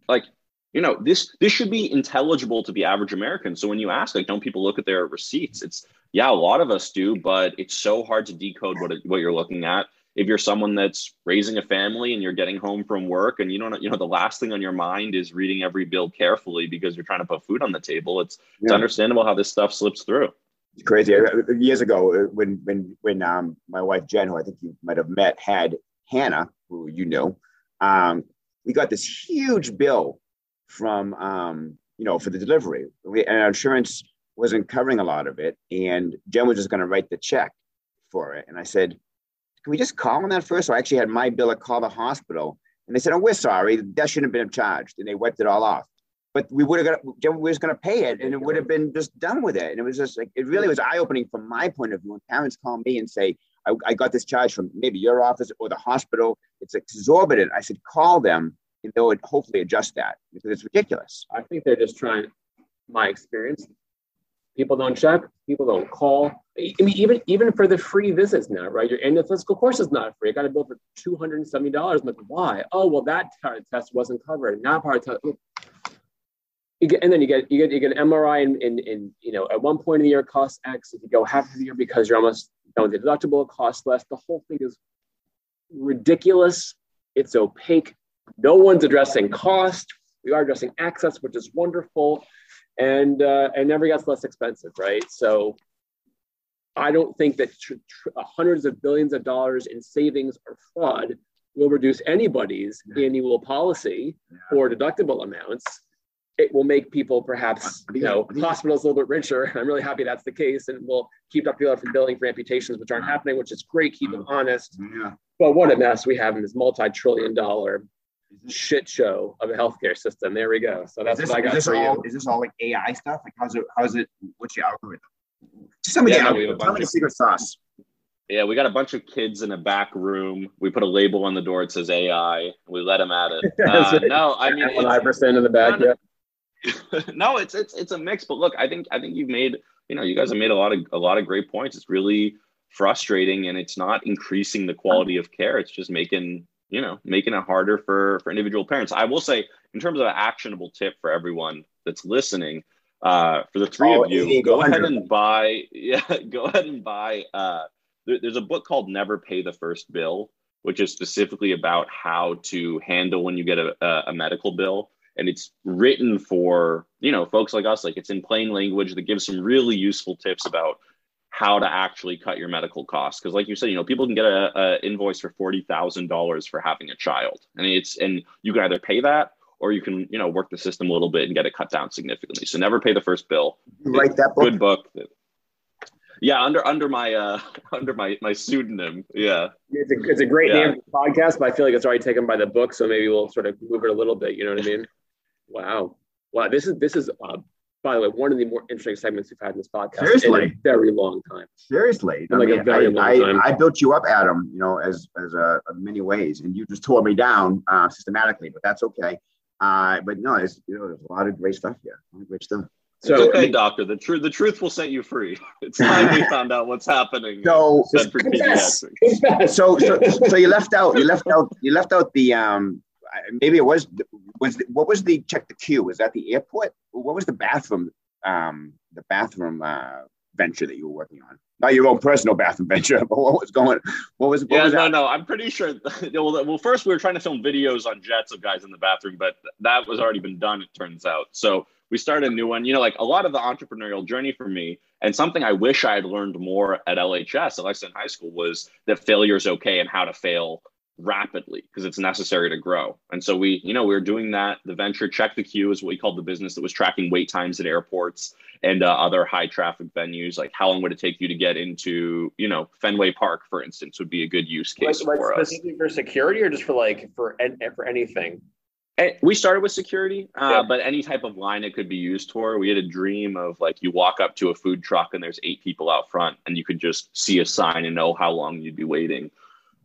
Like, you know, this this should be intelligible to the average American. So when you ask, like, don't people look at their receipts? It's yeah, a lot of us do, but it's so hard to decode what it, what you're looking at. If you're someone that's raising a family and you're getting home from work and you don't, you know, the last thing on your mind is reading every bill carefully because you're trying to put food on the table. It's yeah. it's understandable how this stuff slips through. It's crazy. Years ago, uh, when when when um, my wife Jen, who I think you might have met, had Hannah, who you know, um, we got this huge bill from um, you know for the delivery, we, and our insurance wasn't covering a lot of it, and Jen was just going to write the check for it, and I said, "Can we just call on that first? So I actually had my biller call the hospital, and they said, "Oh, we're sorry, that shouldn't have been charged," and they wiped it all off but we would have got we was going to pay it and it would have been just done with it. And it was just like it really was eye-opening from my point of view. When parents call me and say I, I got this charge from maybe your office or the hospital it's exorbitant. I said call them and they would hopefully adjust that because it's ridiculous. I think they're just trying my experience people don't check people don't call. I mean even even for the free visits now right? Your annual physical course is not free. I got a bill for $270 i'm like why? Oh well that test wasn't covered. Now part of test you get, and then you get you get you get an MRI in, in, in you know at one point in the year it costs X. If you go half of the year because you're almost done with the deductible, it costs less. The whole thing is ridiculous. It's opaque. No one's addressing cost. We are addressing access, which is wonderful, and uh, and never gets less expensive, right? So I don't think that tr- tr- hundreds of billions of dollars in savings or fraud will reduce anybody's annual policy yeah. or deductible amounts it will make people perhaps, you know, hospitals a little bit richer. I'm really happy that's the case, and we'll keep up people from billing for amputations, which aren't happening, which is great. Keep them honest. Yeah. But what a mess we have in this multi-trillion-dollar shit show of a healthcare system. There we go. So that's this, what I got is for all, you. Is this all like AI stuff? Like how's it? How's it? What's your algorithm? Just tell me yeah, the algorithm. Tell me the secret sauce. Yeah, we got a bunch of kids in a back room. We put a label on the door. It says AI. We let them at it. (laughs) Uh, no, I mean, one percent in the back. Yeah. (laughs) no, it's it's it's a mix. But look, I think I think you've made you know you guys have made a lot of a lot of great points. It's really frustrating, and it's not increasing the quality of care. It's just making you know making it harder for for individual parents. I will say, in terms of an actionable tip for everyone that's listening, uh, for the three oh, of you, go ahead and buy (laughs) yeah, go ahead and buy. Uh, there, there's a book called Never Pay the First Bill, which is specifically about how to handle when you get a, a medical bill and it's written for you know folks like us like it's in plain language that gives some really useful tips about how to actually cut your medical costs. Because like you said you know people can get a, a invoice for $40000 for having a child. And it's and you can either pay that or you can you know work the system a little bit and get it cut down significantly. So never pay the first bill. You write that book? good book. Yeah under under my uh (laughs) under my my pseudonym. Yeah. It's a, it's a great yeah. name for podcast but i feel like it's already taken by the book so maybe we'll sort of move it a little bit you know what i mean Wow. Wow. This is this is uh, by the way one of the more interesting segments we've had in this podcast Seriously? in a very long time. Seriously, I like mean, a very I, long I, time. I built you up, Adam. You know, as as a, a many ways, and you just tore me down uh, systematically. But that's okay. Uh, but no, it's, you know, there's a lot of great stuff here. A lot of great stuff. So, it's okay, doctor. The truth, the truth will set you free. (laughs) It's time we (laughs) found out what's happening. So, so, so, so you left out, you left out, you left out the um, maybe it was was the, what was the check the queue? Was that the airport? What was the bathroom? Um, the bathroom uh, venture that you were working on? Not your own personal bathroom venture, (laughs) but what was going? What was? What yeah, was no, that? no. I'm pretty sure. (laughs) well, well, first we were trying to film videos on jets of guys in the bathroom, but that was already been done. It turns out. So we started a new one. You know, like a lot of the entrepreneurial journey for me, and something I wish I had learned more at LHS, at Lexington High School, was that failure is okay and how to fail rapidly because it's necessary to grow. And so we, you know, we were doing that. The venture check the queue is what we called the business that was tracking wait times at airports and uh, other high traffic venues. Like how long would it take you to get into, you know, Fenway Park, for instance, would be a good use case like, for us. for security or just for like for for anything. We started with security, uh, yeah. but any type of line it could be used for. We had a dream of like you walk up to a food truck and there's eight people out front, and you could just see a sign and know how long you'd be waiting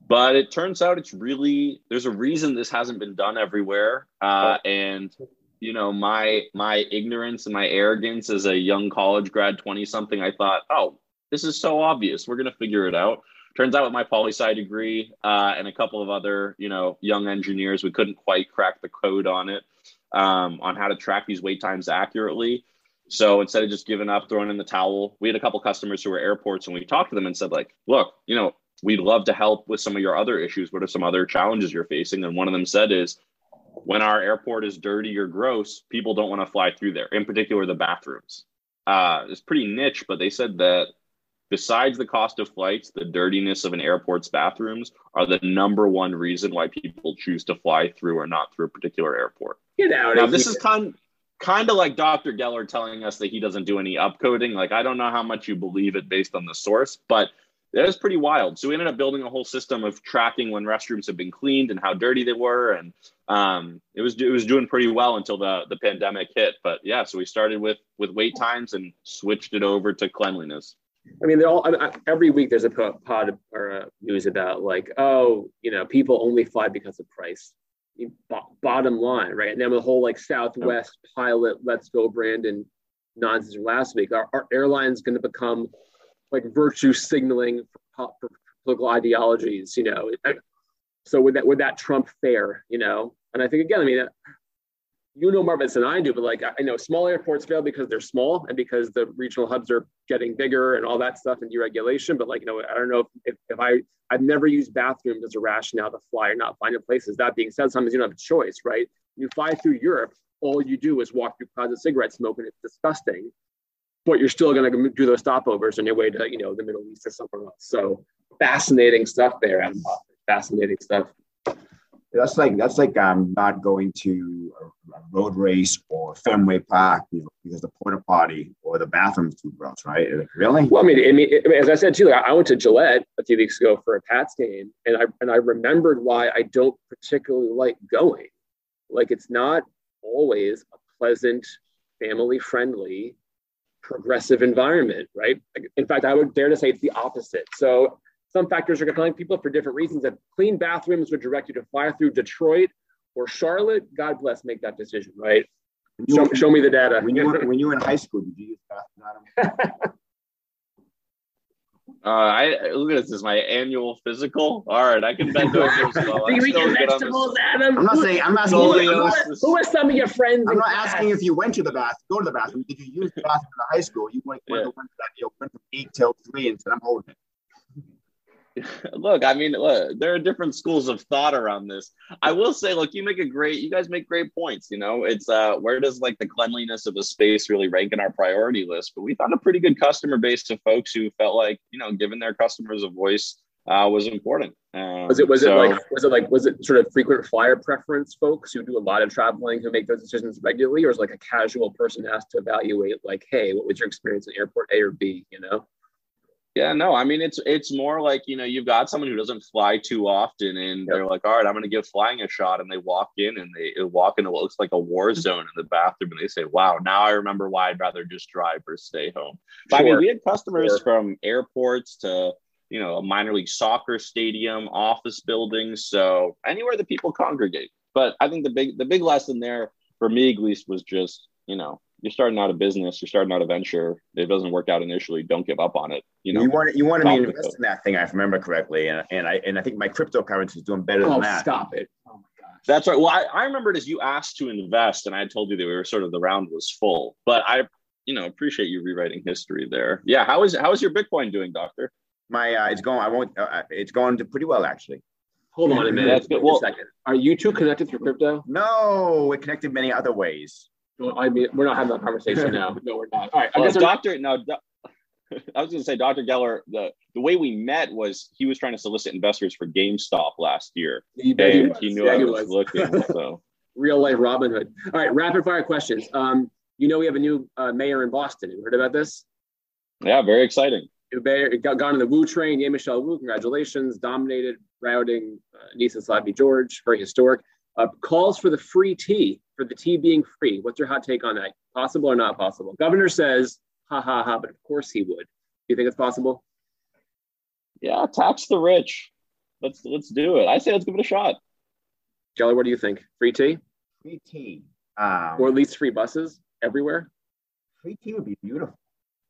but it turns out it's really there's a reason this hasn't been done everywhere. Uh, and you know my my ignorance and my arrogance as a young college grad 20 something i thought oh this is so obvious. We're going to figure it out. Turns out with my poli sci degree uh, and a couple of other you know young engineers we couldn't quite crack the code on it um, on how to track these wait times accurately. So instead of just giving up throwing in the towel we had a couple customers who were airports and we talked to them and said like look you know we'd love to help with some of your other issues. What are some other challenges you're facing? And one of them said is when our airport is dirty or gross, people don't want to fly through there, in particular the bathrooms. Uh, it's pretty niche, but they said that besides the cost of flights, the dirtiness of an airport's bathrooms are the number one reason why people choose to fly through or not through a particular airport. Get out! Now, this is kind kind of like Dr. Geller telling us that he doesn't do any upcoding. Like, I don't know how much you believe it based on the source, but that was pretty wild. So we ended up building a whole system of tracking when restrooms have been cleaned and how dirty they were, and um, it was it was doing pretty well until the the pandemic hit. But yeah, so we started with with wait times and switched it over to cleanliness. I mean, they're all I mean, every week. There's a pod or a news about like, oh, you know, people only fly because of price. Bottom line, right? And then the whole like Southwest pilot, let's go, Brandon nonsense last week. Our, our airline's going to become like virtue signaling for, for political ideologies, you know. So would that would that trump fair, you know? And I think again, I mean, uh, you know more this than I do, but like I know small airports fail because they're small and because the regional hubs are getting bigger and all that stuff and deregulation. But like, you know, I don't know if, if, if I I've never used bathrooms as a rationale to fly or not finding places. That being said, sometimes you don't have a choice, right? You fly through Europe, all you do is walk through clouds of cigarette smoke and it's disgusting. But you're still going to do those stopovers on your way to, you know, the Middle East or somewhere else. So fascinating stuff there, Adam. Fascinating stuff that's like that's like um not going to a, road race or Fenway Park, you know, because the porta potty or the bathroom's too gross, right? Like, really? Well, I mean, I mean, as I said too, like, I went to Gillette a few weeks ago for a Pats game, and I and I remembered why I don't particularly like going. Like, it's not always a pleasant, family-friendly, progressive environment, right? In fact, I would dare to say it's the opposite. So some factors are compelling people for different reasons. That clean bathrooms would direct you to fly through Detroit or Charlotte. God bless, make that decision, right? Show, show me the data. When you, were, when you were in high school, did you use (laughs) bathrooms, Uh, I look at this as my annual physical. All right, I can bend over as well. (laughs) Do you eat your vegetables, Adam? I'm not saying I'm not who, who, who, are some of your friends? I'm not asking if you went to the bathroom, go to the bathroom. Did you use the bathroom in the high school? You went, yeah. went, went, you went from eight till three and said, "I'm holding it." (laughs) look, I mean, look, there are different schools of thought around this. I will say, look, you make a great, you guys make great points. You know, it's uh, where does like the cleanliness of a space really rank in our priority list? But we found a pretty good customer base of folks who felt like, you know, giving their customers a voice uh, was important. Um, was it was so, it like was it like was it sort of frequent flyer preference folks who do a lot of traveling who make those decisions regularly, or is like a casual person has to evaluate like, hey, what was your experience in airport A or B? You know. Yeah, no, I mean it's it's more like you know you've got someone who doesn't fly too often, and yep. they're like, all right, I'm going to give flying a shot, and they walk in and they walk into what looks like a war mm-hmm. zone in the bathroom, and they say, wow, now I remember why I'd rather just drive or stay home. Sure. I mean, we had customers sure. from airports to you know a minor league soccer stadium, office buildings, so anywhere that people congregate. But I think the big the big lesson there for me at least was just you know you're starting out a business, you're starting out a venture. If it doesn't work out initially, don't give up on it. You know, you want you want to invest in that thing. I remember correctly, and, and I and I think my cryptocurrency is doing better oh, than that. Stop it! Oh my gosh. That's right. Well, I, I remember it as you asked to invest, and I told you that we were sort of the round was full. But I, you know, appreciate you rewriting history there. Yeah. How is how is your Bitcoin doing, Doctor? My uh, it's going. I won't. Uh, it's going to pretty well actually. Hold on a minute. That's good. Well, a second. Are you two connected through crypto? No, we're connected many other ways. Well, I mean, we're not having that conversation now. (laughs) No, we're not. All right. I well, Doctor, no, do, I was going to say, Dr. Geller, the, the way we met was he was trying to solicit investors for GameStop last year. He, and he, he knew yeah, I was, was. looking. (laughs) So real life Robin Hood. All right, rapid fire questions. Um, you know, we have a new uh, mayor in Boston. Have you heard about this? Yeah, very exciting. It got gone in the Wu train. Yeah, Michelle Wu, congratulations. Dominated routing uh, Annissa Essaibi George, very historic. Uh, calls for the free T, for the T being free. What's your hot take on that? Possible or not possible? Governor says, ha ha ha, but of course he would. Do you think it's possible? Yeah, tax the rich. Let's let's do it. I say let's give it a shot. Jelly, what do you think? Free T? Free T. Um, or at least free buses everywhere? Free T would be beautiful.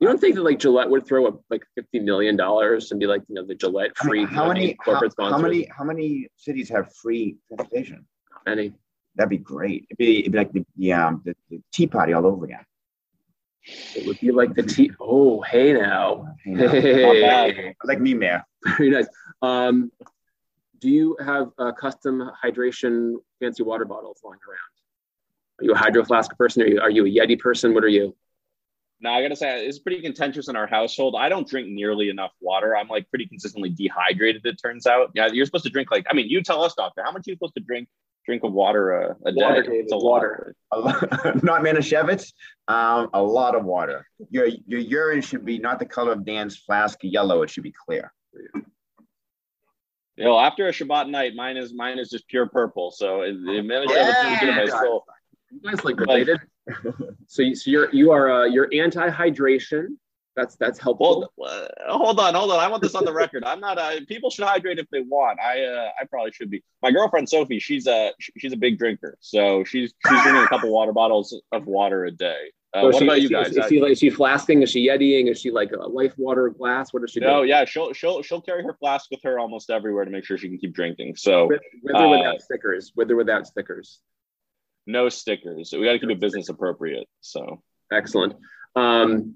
You don't think that like Gillette would throw up like fifty million dollars and be like, you know, the Gillette free how many corporate how, sponsors? How many how many cities have free transportation? Any? That'd be great. It'd be, it'd be like the, the, um, the, the tea party all over again. It would be like the tea. Oh, hey now. Hey. like me, man. Very nice. Um, do you have a custom hydration fancy water bottles lying around? Are you a hydro flask person? Are you, are you a Yeti person? What are you? Now I gotta say it's pretty contentious in our household. I don't drink nearly enough water. I'm like pretty consistently dehydrated. It turns out. Yeah, you're supposed to drink like. I mean, you tell us, doctor, how much are you supposed to drink drink of water a, a water, day. It's a water. (laughs) not Manischewitz, um, a lot of water. Your your urine should be not the color of Dan's flask yellow. It should be clear. You know, after a Shabbat night, mine is mine is just pure purple. So it, it Manischewitz yeah, my soul. You guys like related. (laughs) so, you, so you're you are uh, you're anti hydration. That's that's helpful. Well, uh, hold on, hold on. I want this on the record. I'm not. Uh, people should hydrate if they want. I uh, I probably should be. My girlfriend Sophie, she's a she's a big drinker, so she's she's drinking a couple water bottles of water a day. Uh, what she, about you guys? Is, is, she like is she flasking? Is she yetiing? Is she like a life water glass? What does she do? No, yeah, she'll she'll she'll carry her flask with her almost everywhere to make sure she can keep drinking. So with, with or without uh, stickers, with or without stickers. no stickers. We got to keep it business appropriate. So Excellent. Um,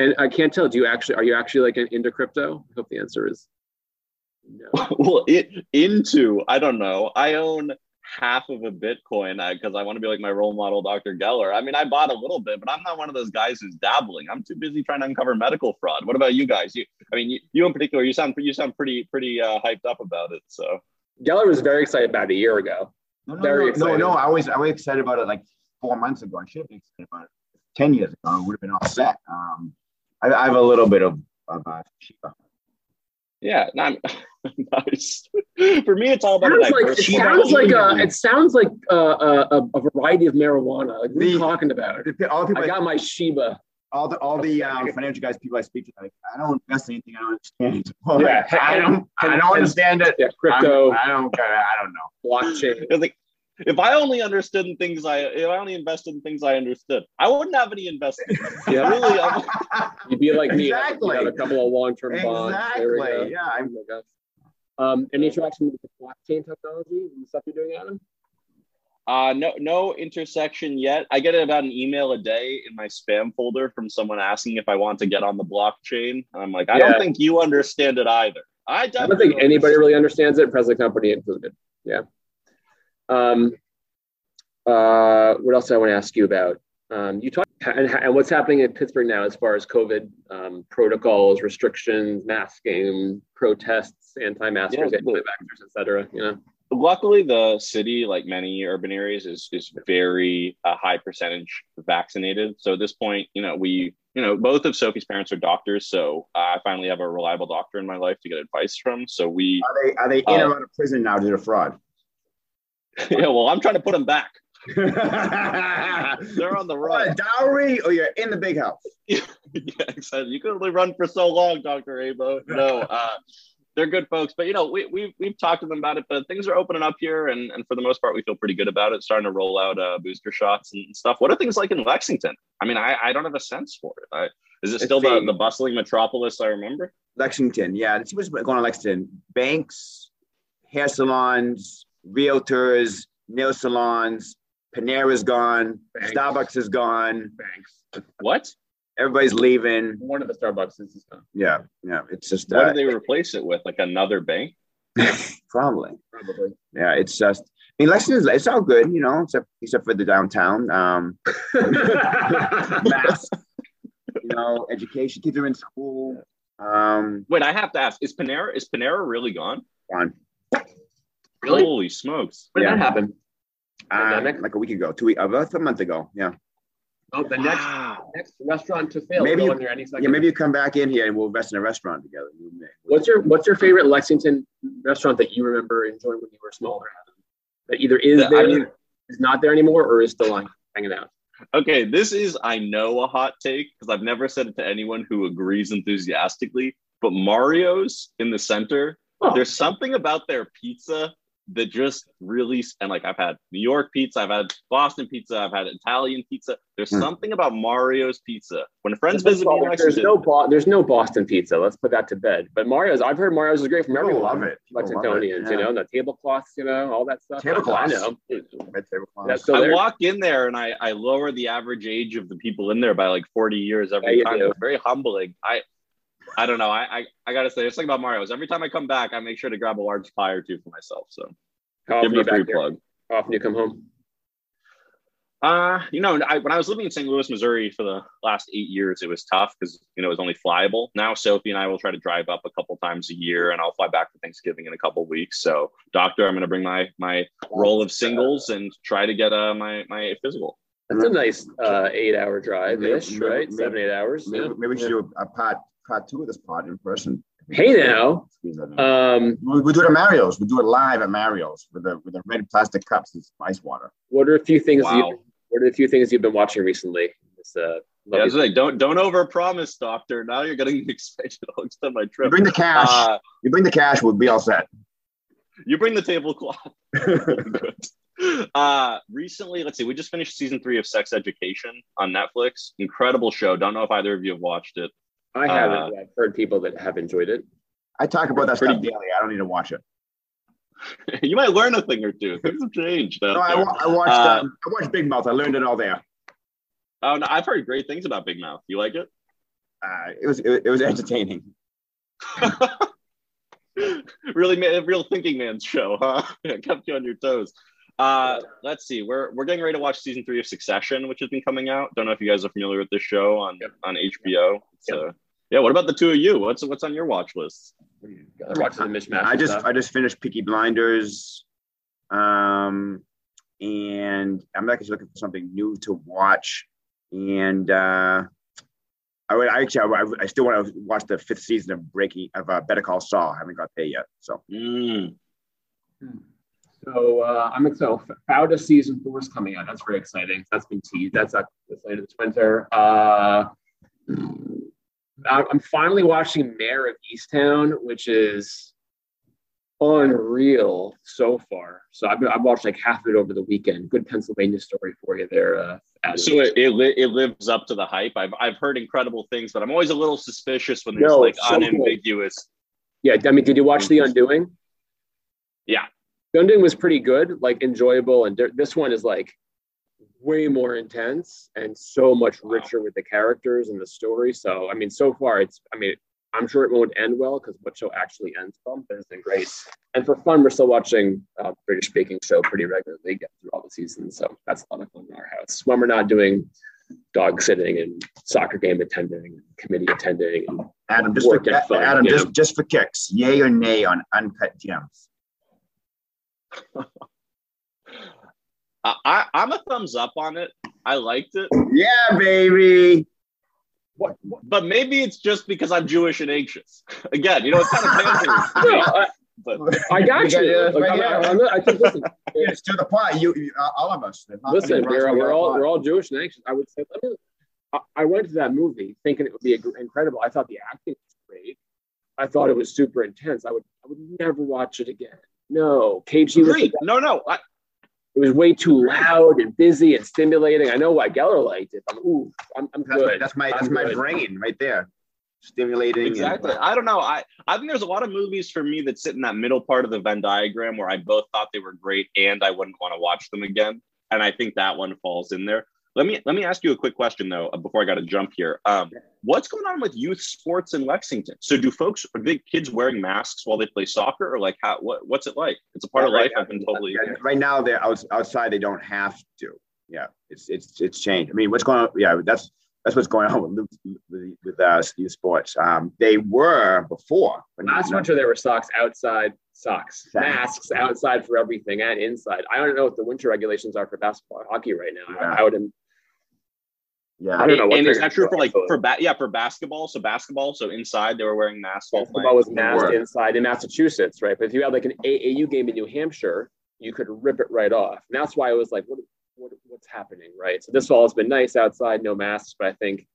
and I can't tell. Do you actually are you actually like into crypto? I hope the answer is no. (laughs) well, it into I don't know. I own half of a Bitcoin because I want to be like my role model, Dr. Geller. I mean, I bought a little bit, but I'm not one of those guys who's dabbling. I'm too busy trying to uncover medical fraud. What about you guys? You, I mean, you, you in particular, you sound you sound pretty pretty uh, hyped up about it. So Geller was very excited about it a year ago. No, no, Very no, no, excited. no. I was I was excited about it like four months ago. I should have been excited about it ten years ago. It would have been all set. Um, I, I have a little bit of, of uh, Shiba. yeah, not (laughs) nice. For me, it's all about Sounds like, it sounds like a, it sounds like a, a, a variety of marijuana. Like what are you talking about? The- All the people, I got my Shiba. all the all the um, financial guys, people I speak to, like I don't invest in anything I don't understand. (laughs) Well, Yeah. I don't I don't understand it. Yeah, I'm- crypto, I don't I don't know. blockchain. It's like if I only understood in things I if I only invested in things I understood, I wouldn't have any investments. Yeah, (laughs) really, I'm- You'd be like me. Exactly. You got a couple of long-term bonds. There. Exactly. Yeah. Oh I'm, my gosh. Um, any traction with the blockchain technology and stuff you're doing, Adam? Uh, no, no intersection yet. I get about an email a day in my spam folder from someone asking if I want to get on the blockchain. And I'm like, I Yeah. don't think you understand it either. I, I don't think anybody really understands it, present company included. Yeah. Um, uh, what else do I want to ask you about? Um, you talk and, and what's happening in Pittsburgh now as far as COVID um, protocols, restrictions, masking, protests, anti-maskers, Yeah, anti-vaxxers, et cetera. You know, Luckily, the city, like many urban areas, is is very uh, high percentage vaccinated. So at this point, you know, we, you know, both of Sophie's parents are doctors, so I finally have a reliable doctor in my life to get advice from. So we, are they are they in Uh, or out of prison now due to fraud? (laughs) yeah, well, I'm trying to put them back. (laughs) They're on the run. dowry or you're in the big house. (laughs) yeah, exactly. You can only run for so long, Doctor Abo. No, uh, they're good folks, but you know, we we've we've talked to them about it, but things are opening up here, and and for the most part, we feel pretty good about it. Starting to roll out uh, booster shots and stuff. What are things like in Lexington? I mean, I I don't have a sense for it. I, is it still the, see. the bustling metropolis I remember? Lexington, yeah. Let's see what's going on Lexington. Banks, hair salons, realtors, nail salons, Panera's gone, Banks. Starbucks is gone, banks. What? everybody's leaving. One of the Starbucks is gone. Yeah, yeah. It's just What uh, did they replace it with? Like another bank? (laughs) probably. probably. Yeah, it's just. I mean, Lexington's it's all good, you know, except except for the downtown. Um, (laughs) mass, you know, education. Kids are in school. Um, Wait, I have to ask: Is Panera is Panera really gone? on Really? Holy smokes! When did that happen? uh, Pandemic? like a week ago, two week, about a month ago. Yeah, Oh, the next Wow. next restaurant to fail. Maybe you- in there any second. yeah. Maybe you come back in here and we'll invest in a restaurant together. you and me. What's your What's your favorite Lexington restaurant that you remember enjoying when you were smaller? That either is I there, mean- is not there anymore, or is still on, hanging out. Okay, this is I know a hot take because I've never said it to anyone who agrees enthusiastically. But Mario's in the center, Oh. there's something about their pizza that just really and like I've had New York pizza, I've had Boston pizza, I've had Italian pizza. There's Hmm. something about Mario's pizza. When friends There's visit me there's Lexington, no Bo- there's no Boston pizza. Let's put that to bed. But Mario's, I've heard Mario's is great from everyone. love it. People love it, Lexingtonians, you know, the tablecloths, you know, all that stuff. Tablecloths. I know. Red tablecloths. That's I walk in there and I, I lower the average age of the people in there by like 40 years every Yeah, time. It's very humbling. I I don't know. I, I, I gotta say, it's like about Mario's. Every time I come back, I make sure to grab a large pie or two for myself. So How give often them you a free plug. How often you come home? Uh, you know, I, when I was living in St. Louis, Missouri for the last eight years, it was tough because you know it was only flyable. Now Sophie and I will try to drive up a couple times a year, and I'll fly back for Thanksgiving in a couple weeks. So, doctor, I'm going to bring my my roll of singles and try to get uh my my physical. That's a nice uh, eight-hour drive ish, right? maybe- Seven, eight hours. Maybe, yeah. maybe we should do a part part two of this pod in person. Hey now, Squeeze that in. um, We'll, we'll do it at Mario's. We'll do it live at Mario's with the with the red plastic cups. It's ice water. what are a few things? Wow. You, what are a few things you've been watching recently? This, uh, Yeah, I was like, don't don't overpromise, doctor. Now you're getting me (laughs) excited. I'll extend my You trip. bring the cash. Uh, you bring the cash. We'll be all set. you bring the tablecloth. (laughs) (laughs) Uh, recently, let's see, we just finished season three of Sex Education on Netflix. Incredible show. Don't know if either of you have watched it. I haven't. uh, I've heard people that have enjoyed it. I talk about that Pretty- stuff daily. I don't need to watch it. (laughs) you might learn a thing or two. Things have changed. No, I, I, watched. Uh, um, I watched Big Mouth. I learned it all there. Oh no, I've heard great things about Big Mouth. You like it? Uh, it was it, it was entertaining. (laughs) really, a real thinking man's show, huh? (laughs) it kept you on your toes. Uh, let's see. We're we're getting ready to watch season three of Succession, which has been coming out. Don't know if you guys are familiar with this show on yep. on HBO. So, yep. yeah. What about the two of you? What's what's on your watch list? Watching the mismatch. I just stuff. I just finished Peaky Blinders, um, and I'm actually looking for something new to watch. And uh, I would I actually I, I, still want to watch the fifth season of Breaking of uh, Better Call Saul. I haven't got there yet. So. Mm. Hmm. So uh, I'm excited. Fauda season four is coming out. That's very exciting. That's been teased. That's up later this winter. Uh, I'm finally watching Mare of Easttown, which is unreal so far. So I've, I've watched like half of it over the weekend. Good Pennsylvania story for you there. Uh, so it, it, it, lives up to the hype. I've, I've heard incredible things, but I'm always a little suspicious when there's no, like so unambiguous. Cool. Yeah, I mean, did you watch The Undoing? Yeah, Gundam was pretty good, like enjoyable, and this one is like way more intense and so much richer with the characters and the story. So, I mean, so far it's, I mean, I'm sure it won't end well because what show actually ends well, but it's been great. And for fun, we're still watching uh, British Baking Show pretty regularly, get through all the seasons. So that's a lot of fun in our house when we're not doing dog sitting and soccer game attending and committee attending. And Adam, just for, fun, Adam, just, just for kicks, yay or nay on uncut gems? (laughs) I, I'm a thumbs up on it. I liked it. Yeah, baby. What, what? But maybe it's just because I'm Jewish and anxious. (laughs) Again, you know, it's kind of (laughs) pandering. but I got you. Like, I'm, I'm, I think listen, it's to the point. You, you uh, all of us. Listen, we're, we're all we're all Jewish and anxious. I would say. I, mean, I went to that movie thinking it would be incredible. I thought the acting was great. I thought it was super intense. I would I would never watch it again. No, KG was great. No, no. I, it was way too loud and busy and stimulating. I know why Geller liked it. I'm, ooh, I'm, I'm that's good. My, that's my that's I'm my good. brain right there, stimulating. Exactly. And, I don't know. I I think there's a lot of movies for me that sit in that middle part of the Venn diagram where I both thought they were great and I wouldn't want to watch them again. And I think that one falls in there. Let me let me ask you a quick question though uh, before I got to jump here. Um, what's going on with youth sports in Lexington? So do folks are big kids wearing masks while they play soccer, or like how what what's it like? It's a part yeah, of life. I've been totally right now. They're outside. They don't have to. Yeah, it's it's it's changed. I mean, what's going on? Yeah, that's that's what's going on with with, with uh, youth sports. Um, they were before. Last winter there were socks outside, socks, masks outside for everything and inside. I don't know what the winter regulations are for basketball, hockey right now. Yeah. I, I would yeah, I don't know. and is that true for like for ba- yeah for basketball? So basketball, so inside they were wearing masks. Basketball was masked inside in Massachusetts, right? But if you had like an AAU game in New Hampshire, you could rip it right off. And that's why it was like, what, what what's happening, right? So this fall has been nice outside, no masks, but I think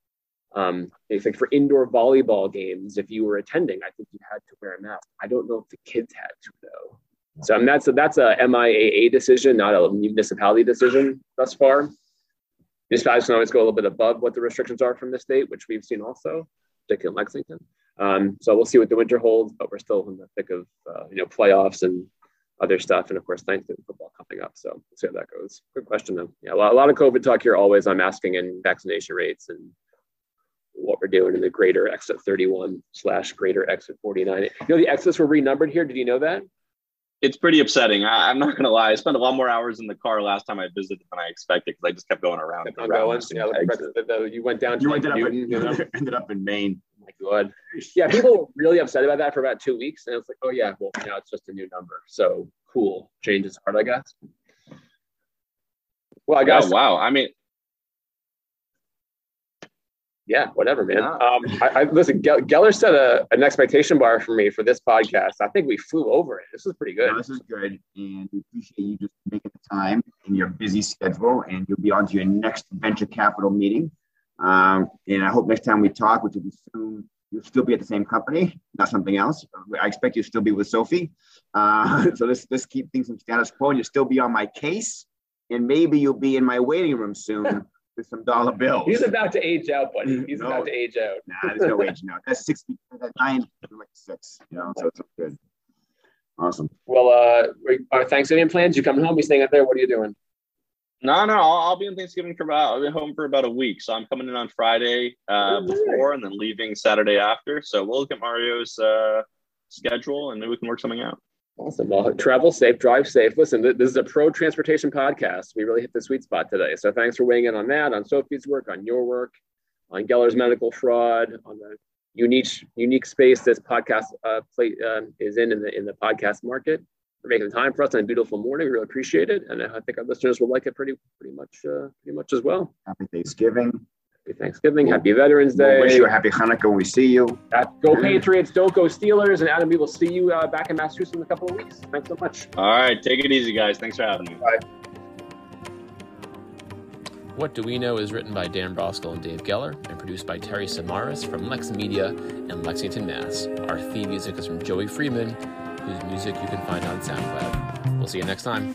um, I think for indoor volleyball games, if you were attending, I think you had to wear a mask. I don't know if the kids had to though. So I mean, that's a, that's a MIAA decision, not a municipality decision thus far municipalities can always go a little bit above what the restrictions are from the state, which we've seen also, particularly in Lexington. Um, so we'll see what the winter holds, but we're still in the thick of uh, you know playoffs and other stuff, and of course Thanksgiving football coming up. So we'll see how that goes. Good question though. Yeah, a lot, a lot of COVID talk here. Always I'm asking in vaccination rates and what we're doing in the greater exit 31 slash greater exit 49. You know the exits were renumbered here. Did you know that? It's pretty upsetting. I, am not gonna lie. I spent a lot more hours in the car last time I visited than I expected because I just kept going around. Kept going. Yeah, the, the, you went down. You went up, Newton, you know? (laughs) ended up in Maine. Oh my God. Yeah, people were really upset about that for about two weeks, and it's like, oh yeah, well now it's just a new number. So cool. Change is hard, I guess. Well, I guess. Oh, wow. I mean, yeah, whatever, man. Um, I, I, listen. Geller set a, an expectation bar for me for this podcast. I think we flew over it. This is pretty good. No, this is good, and we appreciate you just making the time in your busy schedule, and you'll be on to your next venture capital meeting. Um, and I hope next time we talk, which will be soon, you'll still be at the same company, not something else. I expect you'll still be with Sophie. Uh, (laughs) so let's let's keep things in status quo, and you'll still be on my case, and maybe you'll be in my waiting room soon. With some dollar bills. He's about to age out, buddy. He's no, about to age out. Nah, there's no age now. That's 60, that's nine, like six, you know, so it's good. Awesome. Well, uh, our Thanksgiving plans? You coming home? You staying out there? What are you doing? No, no, I'll, I'll be in Thanksgiving for about. I'll be home for about a week, so I'm coming in on Friday uh, Oh, before, and then leaving Saturday after. So we'll look at Mario's uh, schedule, and maybe we can work something out. Awesome. Well, travel safe, drive safe. Listen, th- this is a pro transportation podcast. We really hit the sweet spot today. So thanks for weighing in on that, on Sophie's work, on your work, on Geller's medical fraud, on the unique unique space this podcast uh, play, uh, is in in the in the podcast market. For making the time for us on a beautiful morning, we really appreciate it, and I think our listeners will like it pretty pretty much uh, pretty much as well. Happy Thanksgiving. Happy Thanksgiving. Happy Veterans Day. We wish you a happy Hanukkah when we see you. Uh, go Patriots. Don't go Steelers. And Adam, we will see you uh, back in Massachusetts in a couple of weeks. Thanks so much. All right. Take it easy, guys. Thanks for having me. Bye. What Do We Know is written by Dan Broskell and Dave Geller and produced by Terry Samaras from Lex Media in Lexington, Mass. Our theme music is from Joey Freeman, whose music you can find on SoundCloud. We'll see you next time.